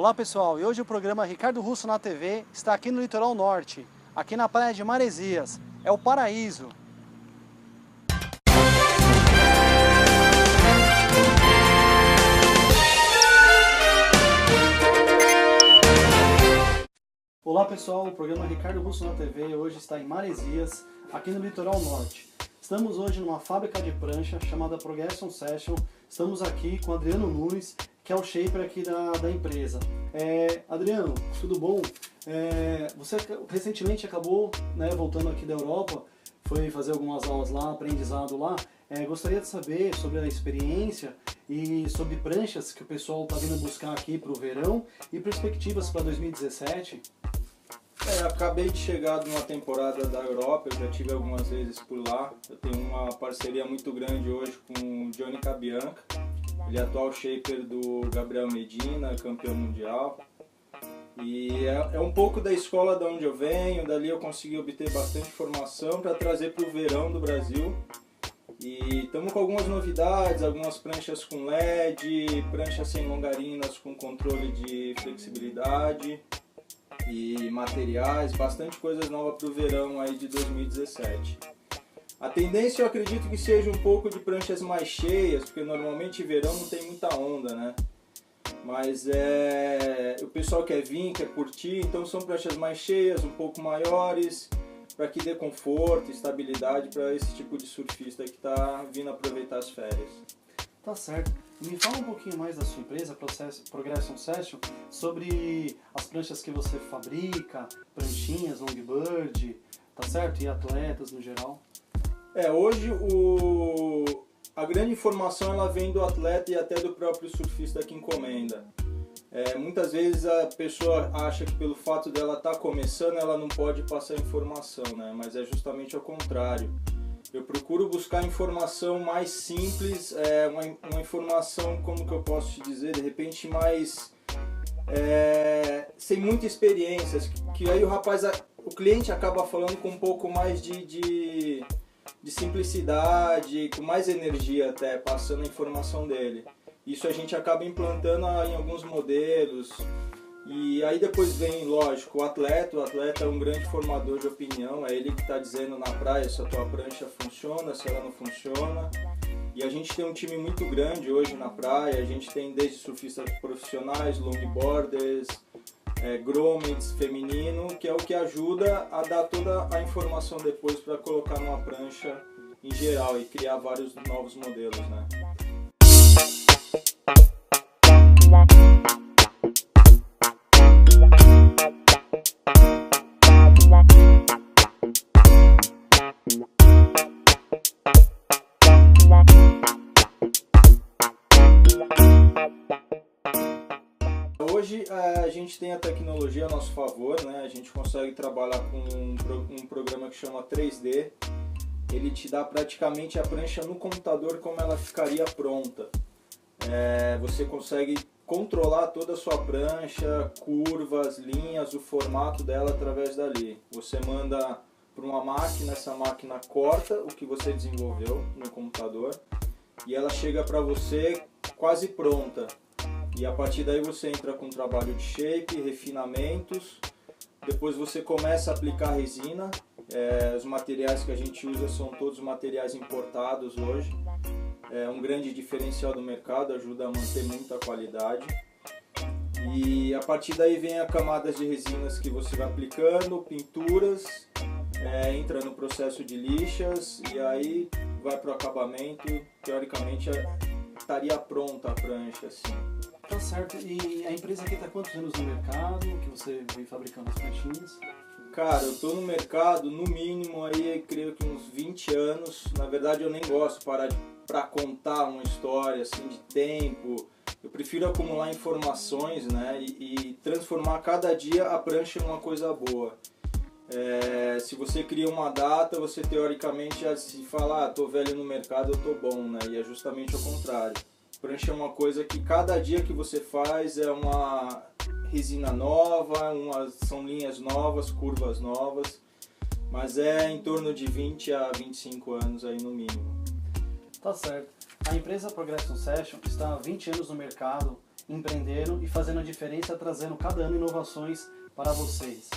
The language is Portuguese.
Olá pessoal, e hoje o programa Ricardo Russo na TV está aqui no Litoral Norte, aqui na praia de Maresias. É o paraíso. Olá pessoal, o programa Ricardo Russo na TV hoje está em Maresias, aqui no Litoral Norte. Estamos hoje numa fábrica de prancha chamada Progression Session. Estamos aqui com Adriano Nunes, que é o shaper aqui da, da empresa. É, Adriano, tudo bom? É, você recentemente acabou né, voltando aqui da Europa, foi fazer algumas aulas lá, aprendizado lá. É, gostaria de saber sobre a experiência e sobre pranchas que o pessoal está vindo buscar aqui para o verão e perspectivas para 2017. É, acabei de chegar numa temporada da Europa, eu já tive algumas vezes por lá. Eu tenho uma parceria muito grande hoje com o Johnny Cabianca. Ele é atual shaper do Gabriel Medina, campeão mundial. E é, é um pouco da escola de onde eu venho, dali eu consegui obter bastante informação para trazer para o verão do Brasil. E estamos com algumas novidades, algumas pranchas com LED, pranchas sem longarinas com controle de flexibilidade e materiais, bastante coisas novas para o verão aí de 2017. A tendência eu acredito que seja um pouco de pranchas mais cheias, porque normalmente verão não tem muita onda, né? Mas é, o pessoal quer vir, quer curtir, então são pranchas mais cheias, um pouco maiores, para que dê conforto, estabilidade para esse tipo de surfista que está vindo aproveitar as férias. Tá certo. Me fala um pouquinho mais da sua empresa, Progression Session, sobre as pranchas que você fabrica, pranchinhas, longboard, tá certo? E atletas no geral. É, hoje o... a grande informação ela vem do atleta e até do próprio surfista que encomenda. É, muitas vezes a pessoa acha que pelo fato dela estar tá começando ela não pode passar informação, né? mas é justamente ao contrário. Eu procuro buscar informação mais simples, é, uma, uma informação, como que eu posso te dizer, de repente mais... É, sem muita experiência, que aí o rapaz, o cliente acaba falando com um pouco mais de, de, de simplicidade, com mais energia até, passando a informação dele. Isso a gente acaba implantando em alguns modelos, e aí depois vem, lógico, o atleta. O atleta é um grande formador de opinião. É ele que está dizendo na praia se a tua prancha funciona, se ela não funciona. E a gente tem um time muito grande hoje na praia. A gente tem desde surfistas profissionais, longboarders, é, gromets feminino, que é o que ajuda a dar toda a informação depois para colocar numa prancha em geral e criar vários novos modelos, né? Gente tem a tecnologia a nosso favor, né? a gente consegue trabalhar com um, um programa que chama 3D. Ele te dá praticamente a prancha no computador como ela ficaria pronta. É, você consegue controlar toda a sua prancha, curvas, linhas, o formato dela através dali. Você manda para uma máquina, essa máquina corta o que você desenvolveu no computador e ela chega para você quase pronta. E a partir daí você entra com trabalho de shape, refinamentos, depois você começa a aplicar resina. É, os materiais que a gente usa são todos materiais importados hoje. É um grande diferencial do mercado, ajuda a manter muita qualidade. E a partir daí vem a camadas de resinas que você vai aplicando, pinturas, é, entra no processo de lixas e aí vai para o acabamento. Teoricamente estaria pronta a prancha assim. Tá certo. E a empresa aqui está quantos anos no mercado que você vem fabricando as pranchinhas? Cara, eu tô no mercado no mínimo aí, creio que uns 20 anos. Na verdade, eu nem gosto parar para contar uma história assim de tempo. Eu prefiro acumular informações, né, e, e transformar cada dia a prancha em uma coisa boa. É, se você cria uma data, você teoricamente já se fala, ah, tô velho no mercado, eu tô bom, né? E é justamente o contrário. Prancha é uma coisa que cada dia que você faz é uma resina nova, uma, são linhas novas, curvas novas, mas é em torno de 20 a 25 anos aí no mínimo. Tá certo. A empresa Progression Session está há 20 anos no mercado empreendendo e fazendo a diferença, trazendo cada ano inovações para vocês.